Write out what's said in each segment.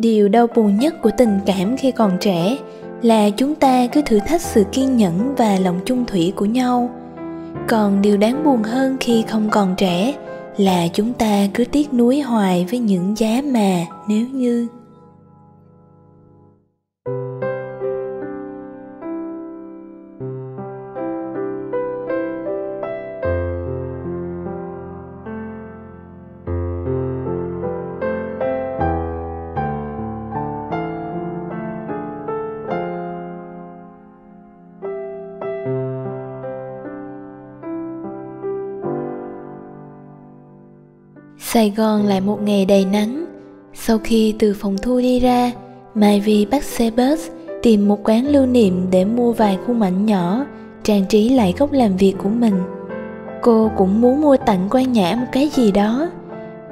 điều đau buồn nhất của tình cảm khi còn trẻ là chúng ta cứ thử thách sự kiên nhẫn và lòng chung thủy của nhau. Còn điều đáng buồn hơn khi không còn trẻ là chúng ta cứ tiếc nuối hoài với những giá mà nếu như Sài Gòn lại một ngày đầy nắng. Sau khi từ phòng thu đi ra, Mai Vi bắt xe bus tìm một quán lưu niệm để mua vài khuôn ảnh nhỏ, trang trí lại góc làm việc của mình. Cô cũng muốn mua tặng quan nhã một cái gì đó.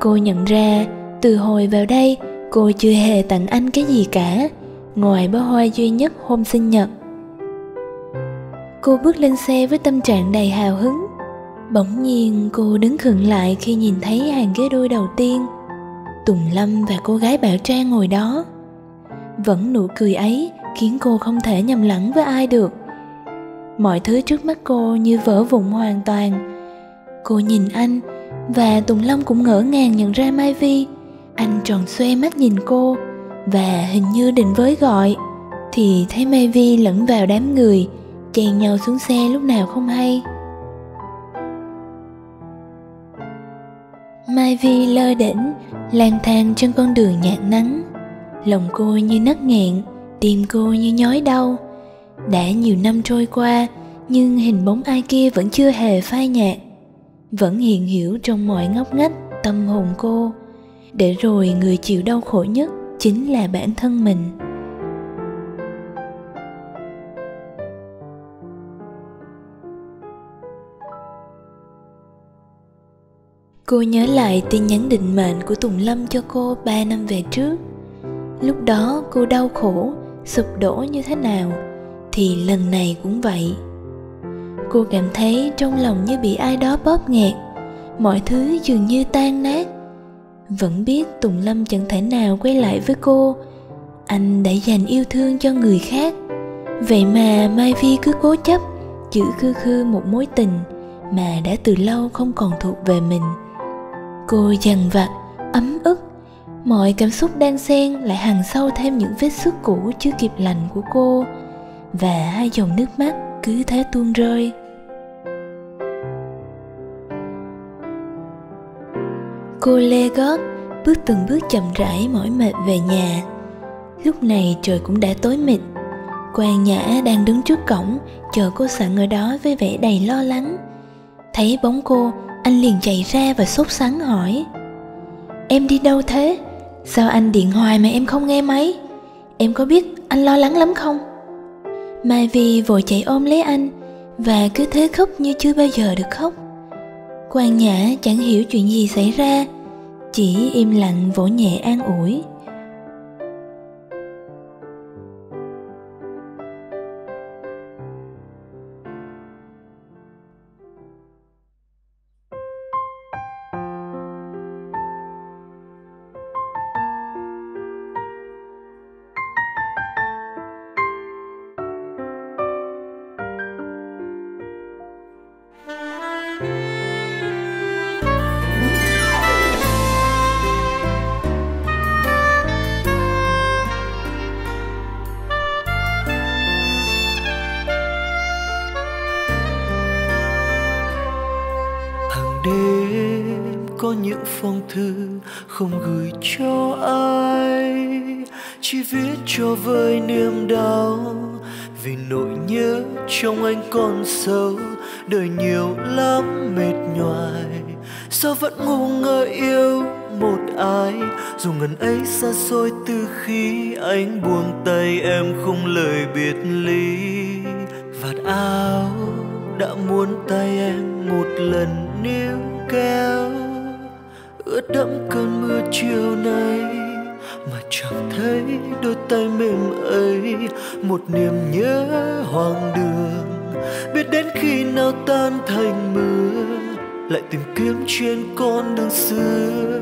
Cô nhận ra, từ hồi vào đây, cô chưa hề tặng anh cái gì cả, ngoài bó hoa duy nhất hôm sinh nhật. Cô bước lên xe với tâm trạng đầy hào hứng Bỗng nhiên cô đứng khựng lại khi nhìn thấy hàng ghế đôi đầu tiên. Tùng Lâm và cô gái Bảo Trang ngồi đó. Vẫn nụ cười ấy khiến cô không thể nhầm lẫn với ai được. Mọi thứ trước mắt cô như vỡ vụn hoàn toàn. Cô nhìn anh và Tùng Lâm cũng ngỡ ngàng nhận ra Mai Vi. Anh tròn xoe mắt nhìn cô Và hình như định với gọi. Thì thấy Mai Vi lẫn vào đám người Chèn nhau xuống xe lúc nào không hay. Mai Vi lơ đỉnh lang thang trên con đường nhạt nắng. Lòng cô như nấc nghẹn, tim cô như nhói đau. Đã nhiều năm trôi qua, nhưng hình bóng ai kia vẫn chưa hề phai nhạt. Vẫn hiện hiểu trong mọi ngóc ngách tâm hồn cô. Để rồi người chịu đau khổ nhất chính là bản thân mình. Cô nhớ lại tin nhắn định mệnh của Tùng Lâm cho cô 3 năm về trước. Lúc đó cô đau khổ, sụp đổ như thế nào thì lần này cũng vậy. Cô cảm thấy trong lòng như bị ai đó bóp nghẹt, mọi thứ dường như tan nát. Vẫn biết Tùng Lâm chẳng thể nào quay lại với cô, anh đã dành yêu thương cho người khác. Vậy mà Mai Vi cứ cố chấp giữ khư khư một mối tình mà đã từ lâu không còn thuộc về mình cô dằn vặt, ấm ức. Mọi cảm xúc đan xen lại hằn sâu thêm những vết sức cũ chưa kịp lành của cô. Và hai dòng nước mắt cứ thế tuôn rơi. Cô lê gót, bước từng bước chậm rãi mỏi mệt về nhà. Lúc này trời cũng đã tối mịt. Quan nhã đang đứng trước cổng, chờ cô sẵn ở đó với vẻ đầy lo lắng. Thấy bóng cô anh liền chạy ra và sốt sắng hỏi, em đi đâu thế? Sao anh điện hoài mà em không nghe máy? Em có biết anh lo lắng lắm không? Mai vi vội chạy ôm lấy anh và cứ thế khóc như chưa bao giờ được khóc. Quan nhã chẳng hiểu chuyện gì xảy ra, chỉ im lặng vỗ nhẹ an ủi. Gửi cho ai? Chỉ viết cho vơi niềm đau. Vì nỗi nhớ trong anh còn sâu. Đời nhiều lắm mệt nhoài. Sao vẫn ngu ngơ yêu một ai? Dù ngần ấy xa xôi từ khi anh buông tay em không lời biệt ly. Vạt áo đã muốn tay em một lần níu kéo ướt đẫm cơn mưa chiều nay mà chẳng thấy đôi tay mềm ấy. Một niềm nhớ hoang đường, biết đến khi nào tan thành mưa, lại tìm kiếm trên con đường xưa.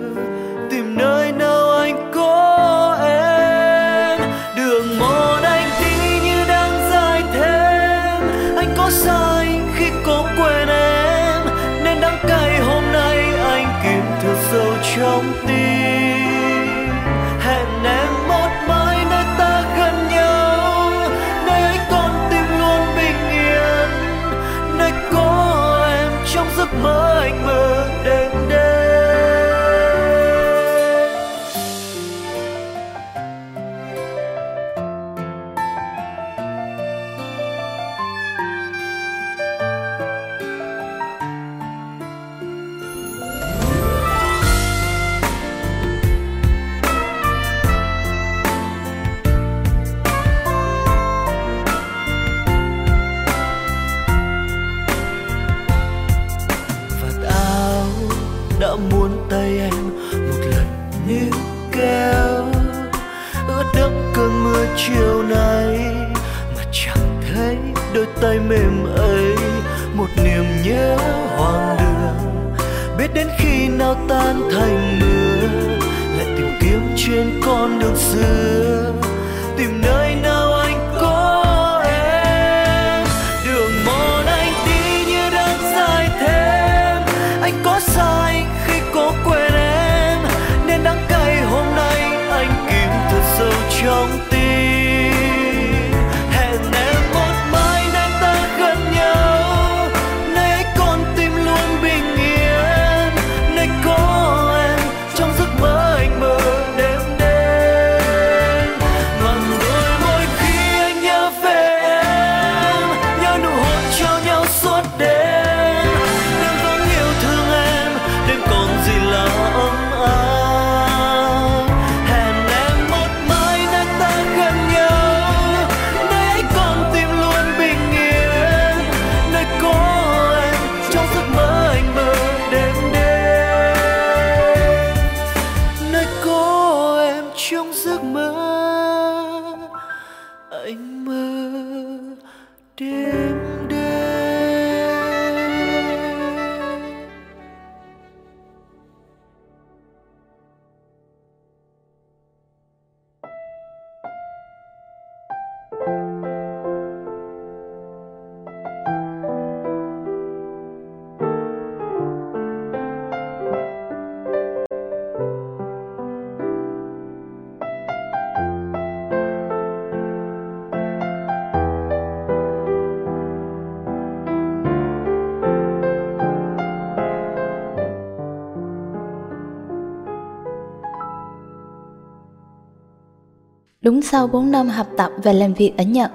Đúng sau 4 năm học tập và làm việc ở Nhật,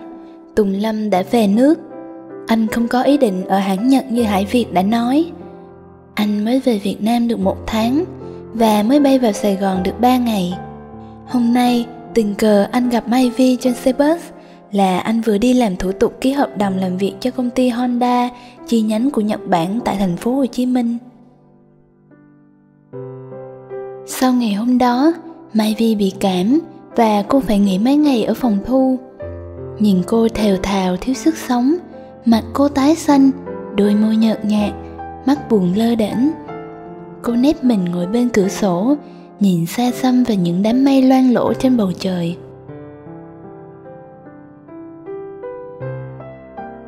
Tùng Lâm đã về nước. Anh không có ý định ở hãng Nhật như Hải Việt đã nói. Anh mới về Việt Nam được một tháng và mới bay vào Sài Gòn được 3 ngày. Hôm nay, tình cờ anh gặp Mai Vi trên xe bus là anh vừa đi làm thủ tục ký hợp đồng làm việc cho công ty Honda chi nhánh của Nhật Bản tại thành phố Hồ Chí Minh. Sau ngày hôm đó, Mai Vi bị cảm và cô phải nghỉ mấy ngày ở phòng thu. Nhìn cô thều thào thiếu sức sống, mặt cô tái xanh, đôi môi nhợt nhạt, mắt buồn lơ đễnh. Cô nép mình ngồi bên cửa sổ, nhìn xa xăm và những đám mây loang lổ trên bầu trời.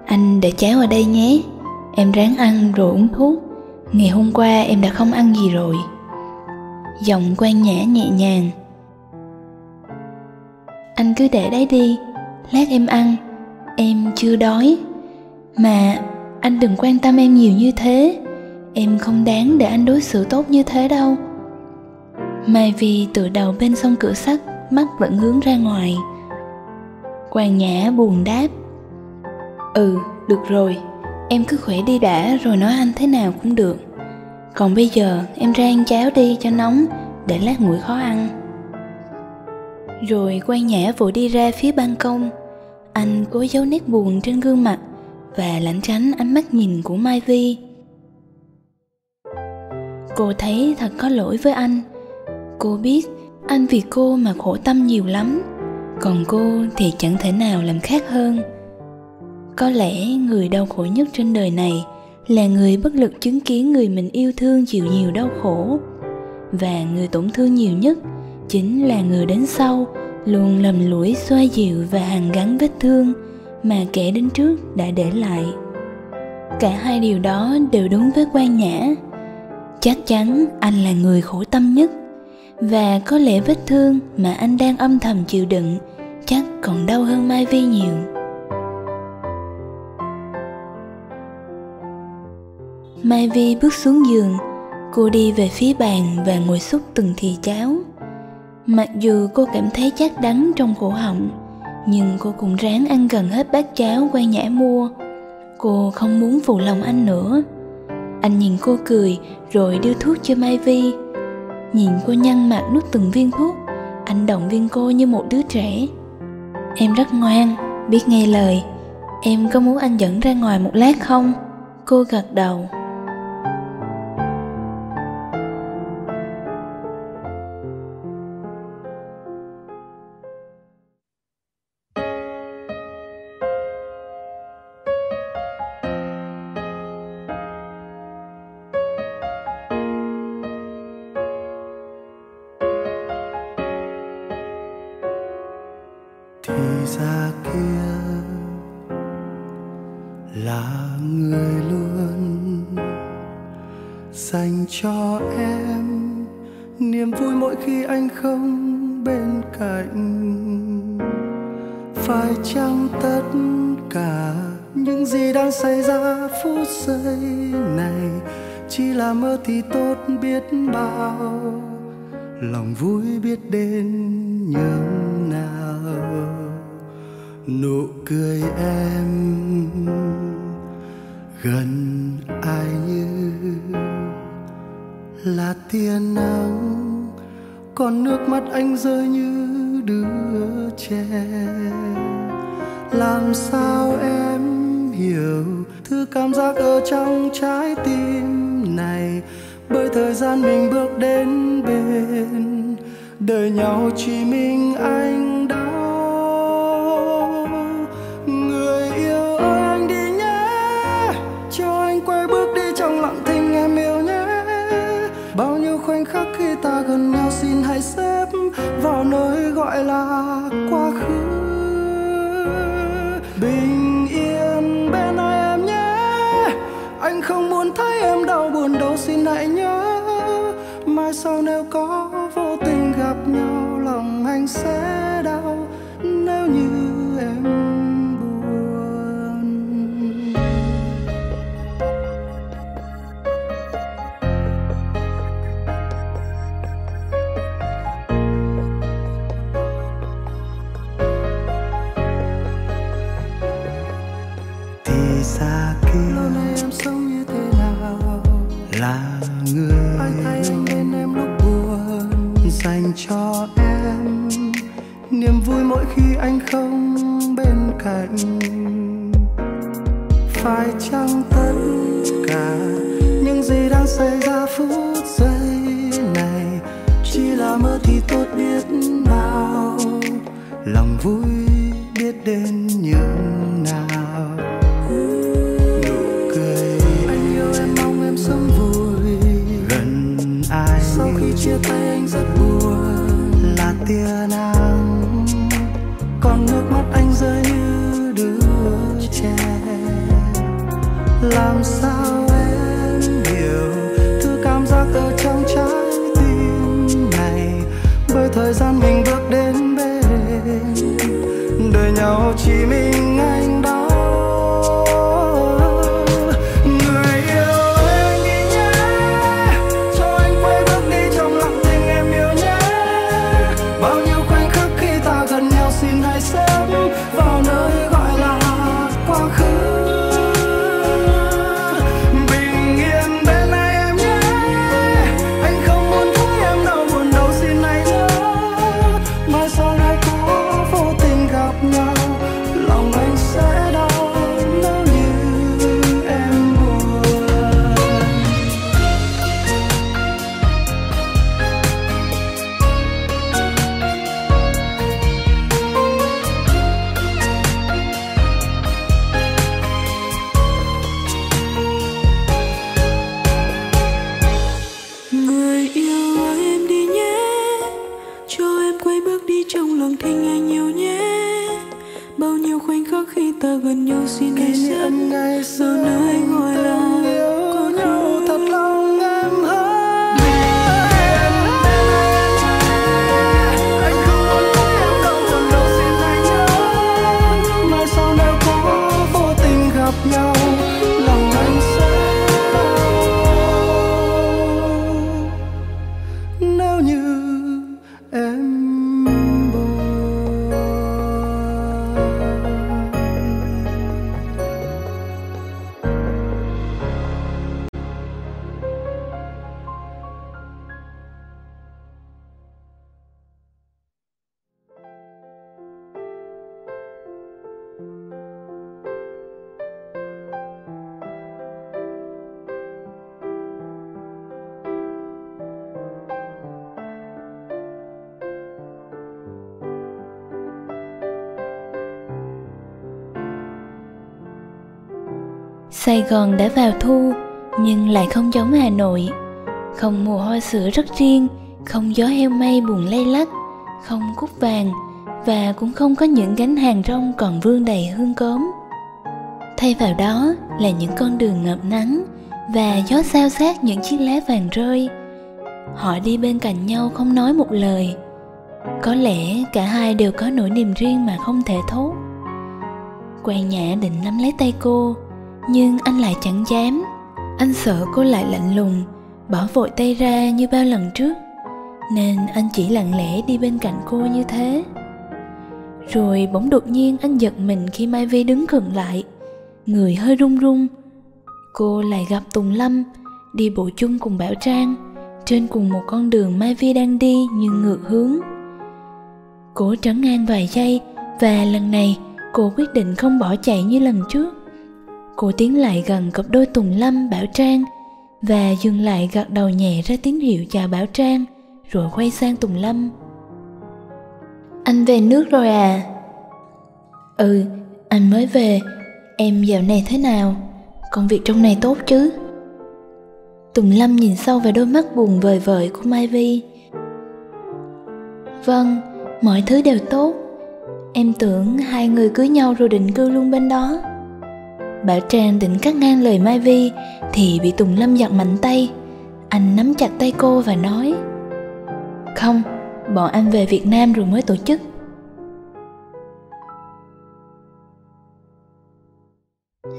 Anh để cháo ở đây nhé, em ráng ăn rồi uống thuốc. Ngày hôm qua em đã không ăn gì rồi. Giọng quan nhã nhẹ nhàng anh cứ để đấy đi. Lát em ăn. Em chưa đói. Mà anh đừng quan tâm em nhiều như thế. Em không đáng để anh đối xử tốt như thế đâu. Mai vì tựa đầu bên sông cửa sắt, mắt vẫn hướng ra ngoài. Quan nhã buồn đáp. Ừ được rồi. Em cứ khỏe đi đã, rồi nói anh thế nào cũng được. Còn bây giờ, em ra ăn cháo đi cho nóng, để lát nguội khó ăn rồi quay nhã vội đi ra phía ban công. Anh cố giấu nét buồn trên gương mặt và lẩn tránh ánh mắt nhìn của mai vi. Cô thấy thật có lỗi với anh. Cô biết anh vì cô mà khổ tâm nhiều lắm. Còn cô thì chẳng thể nào làm khác hơn. Có lẽ người đau khổ nhất trên đời này là người bất lực chứng kiến người mình yêu thương chịu nhiều đau khổ. Và người tổn thương nhiều nhất chính là người đến sau, luôn lầm lũi xoa dịu và hàn gắn vết thương mà kẻ đến trước đã để lại. Cả hai điều đó đều đúng với quan nhã. Chắc chắn anh là người khổ tâm nhất, và có lẽ vết thương mà anh đang âm thầm chịu đựng chắc còn đau hơn mai vi nhiều. Mai vi bước xuống giường, cô đi về phía bàn và ngồi xúc từng thì cháo mặc dù cô cảm thấy chát đắng trong cổ họng, nhưng cô cũng ráng ăn gần hết bát cháo quay nhã mua. Cô không muốn phụ lòng anh nữa. Anh nhìn cô cười rồi đưa thuốc cho mai vi. Nhìn cô nhăn mặt nuốt từng viên thuốc, anh động viên cô như một đứa trẻ. Em rất ngoan, biết nghe lời. Em có muốn anh dẫn ra ngoài một lát không? Cô gật đầu. Xa kia là người luôn dành cho em niềm vui mỗi khi anh không bên cạnh. Phải chăng tất cả những gì đang xảy ra phút giây này chỉ là mơ thì tốt biết bao, lòng vui biết đến nhường nào? Nụ cười em gần ai như là tia nắng. Còn nước mắt anh rơi như đứa trẻ. Làm sao em hiểu thứ cảm giác ở trong trái tim này? Bởi thời gian mình bước đến bên, đời nhau chỉ mình anh xin hãy xếp vào nơi gọi là quá khứ. Bình yên bên ai em nhé. Anh không muốn thấy em đau buồn đâu, xin hãy nhớ. Mai sau nếu có vô tình gặp nhau, lòng anh sẽ là người ai thay anh bên em lúc buồn, dành cho em. Niềm vui mỗi khi anh không bên cạnh. Phải chăng tất cả những gì đang xảy ra phút giây này chỉ là mơ thì tốt biết bao. Lòng vui biết đến Sài Gòn đã vào thu nhưng lại không giống Hà Nội. Không mùa hoa sữa rất riêng, không gió heo may buồn lay lắc, không cúc vàng và cũng không có những gánh hàng rong còn vương đầy hương cốm. Thay vào đó là những con đường ngập nắng và gió sao sát những chiếc lá vàng rơi. Họ đi bên cạnh nhau không nói một lời. Có lẽ cả hai đều có nỗi niềm riêng mà không thể thốt. Quan nhã định nắm lấy tay cô nhưng anh lại chẳng dám. Anh sợ cô lại lạnh lùng, bỏ vội tay ra như bao lần trước. Nên anh chỉ lặng lẽ đi bên cạnh cô như thế. Rồi bỗng đột nhiên anh giật mình khi mai vi đứng khựng lại. Người hơi run run. Cô lại gặp tùng lâm, đi bộ chung cùng bảo trang. Trên cùng một con đường mai vi đang đi nhưng ngược hướng. Cô trấn an vài giây và lần này cô quyết định không bỏ chạy như lần trước. Cô tiến lại gần cặp đôi Tùng Lâm Bảo Trang và dừng lại gật đầu nhẹ ra tín hiệu chào Bảo Trang rồi quay sang Tùng Lâm. Anh về nước rồi à? Ừ, anh mới về. Em dạo này thế nào? Công việc trong này tốt chứ? Tùng Lâm nhìn sâu vào đôi mắt buồn vời vợi của Mai Vi. Vâng, mọi thứ đều tốt em tưởng hai người cưới nhau rồi định cư luôn bên đó bảo trang định cắt ngang lời mai vi thì bị tùng lâm giật mạnh tay. Anh nắm chặt tay cô và nói, không, bọn anh về việt nam rồi mới tổ chức.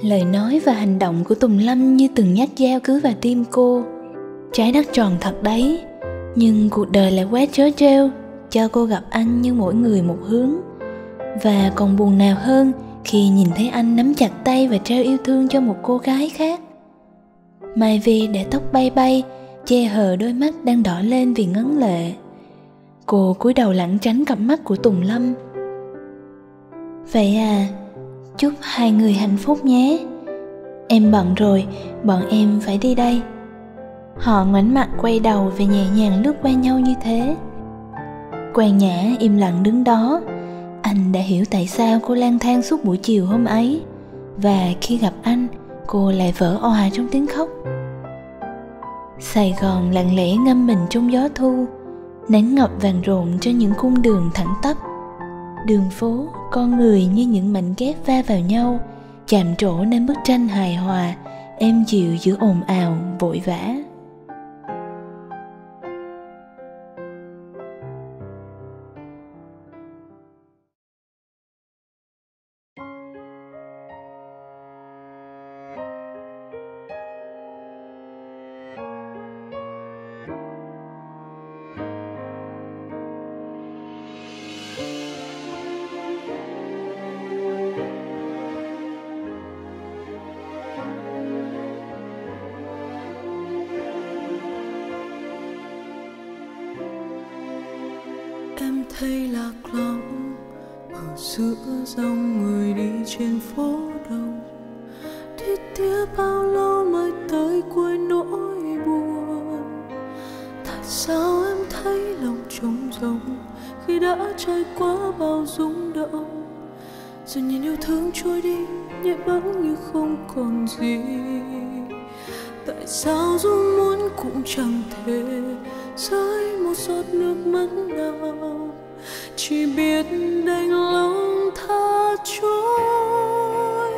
Lời nói và hành động của tùng lâm như từng nhát dao cứ vào tim cô. Trái đất tròn thật đấy, nhưng cuộc đời lại quá trớ trêu, cho cô gặp anh như mỗi người một hướng. Và còn buồn nào hơn khi nhìn thấy anh nắm chặt tay và trao yêu thương cho một cô gái khác. Mai vi để tóc bay bay, che hờ đôi mắt đang đỏ lên vì ngấn lệ. Cô cúi đầu lẳng tránh cặp mắt của tùng lâm. Vậy à chúc hai người hạnh phúc nhé. Em bận rồi, bọn em phải đi đây. Họ ngoảnh mặt quay đầu và nhẹ nhàng lướt qua nhau như thế. Quan nhã im lặng đứng đó anh đã hiểu tại sao cô lang thang suốt buổi chiều hôm ấy. Và khi gặp anh, cô lại vỡ òa trong tiếng khóc. Sài gòn lặng lẽ ngâm mình trong gió thu, nắng ngập vàng rộn trên những cung đường thẳng tắp. Đường phố, con người như những mảnh ghép va vào nhau, chạm trổ nên bức tranh hài hòa, êm dịu giữa ồn ào, vội vã. Giữa dòng người đi trên phố đông. Đi tia bao lâu mới tới cuối nỗi buồn? Tại sao em thấy lòng trống rỗng khi đã trải qua bao rung động? Rồi nhìn yêu thương trôi đi nhẹ bẫng như không còn gì. Tại sao dù muốn cũng chẳng thể rơi một giọt nước mắt nào? Chỉ biết đành lòng tha trôi.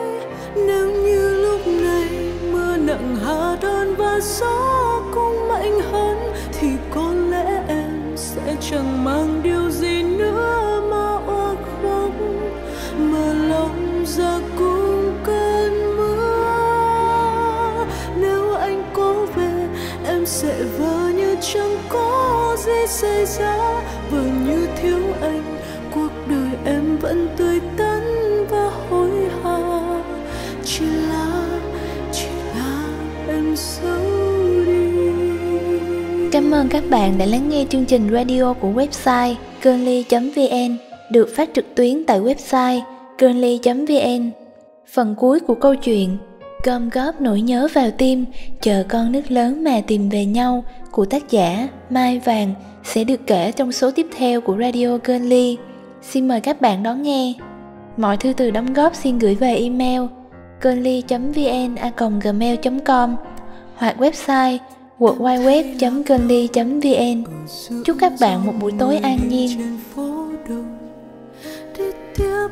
Nếu như lúc này mưa nặng hạ đơn và gió cũng mạnh hơn, thì có lẽ em sẽ chẳng mang điều gì nữa mà oa khóc mà lòng ra cũng cơn mưa. Nếu anh có về, em sẽ vờ như chẳng có gì xảy ra. Ơn các bạn đã lắng nghe chương trình radio của website cơn.vn được phát trực tuyến tại website cơn.vn. Phần cuối của câu chuyện Gom góp nỗi nhớ vào tim, chờ con nước lớn mà tìm về nhau của tác giả Mai Vàng sẽ được kể trong số tiếp theo của Radio Girly. Xin mời các bạn đón nghe. Mọi thư từ đóng góp xin gửi về email girly.vn@gmail.com hoặc website www.gandhi.vn Chúc các bạn một buổi tối an nhiên.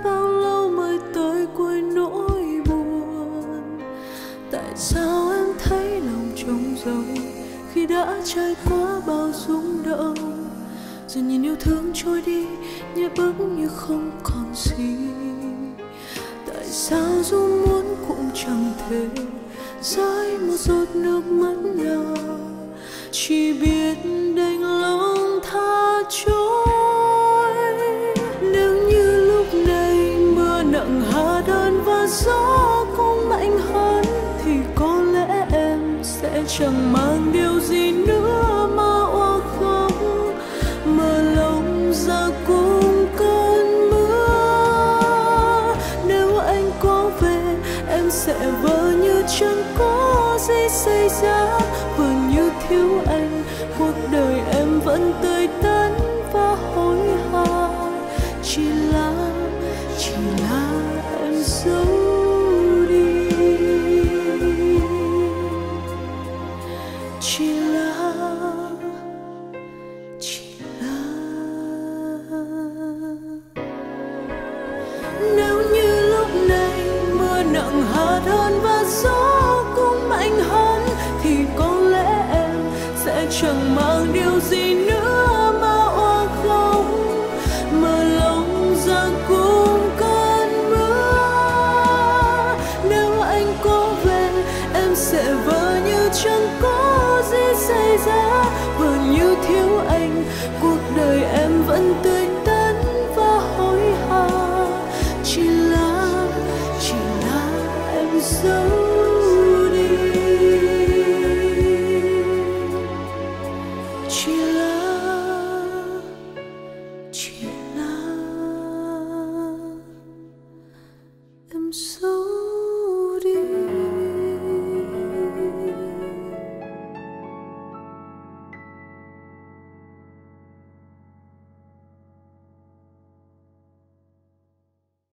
Bao lâu mới tới cuối nỗi buồn? Tại sao em thấy lòng trống rỗng Khi đã trải qua bao rung động? Rồi nhìn yêu thương trôi đi, Nhẹ bước như không còn gì. Tại sao dù muốn cũng chẳng thể rơi một giọt nước mắt nào chỉ biết đành lòng tha trôi. Nếu như lúc này mưa nặng hạ đơn và gió cũng mạnh hơn, thì có lẽ em sẽ chẳng mang điều gì nữa mà oa khóc mở lòng ra cùng cơn mưa. Nếu anh có về em sẽ vỡ như chẳng có gì xảy ra. Vừa như thiếu anh, cuộc đời em vẫn tươi tắn. tươi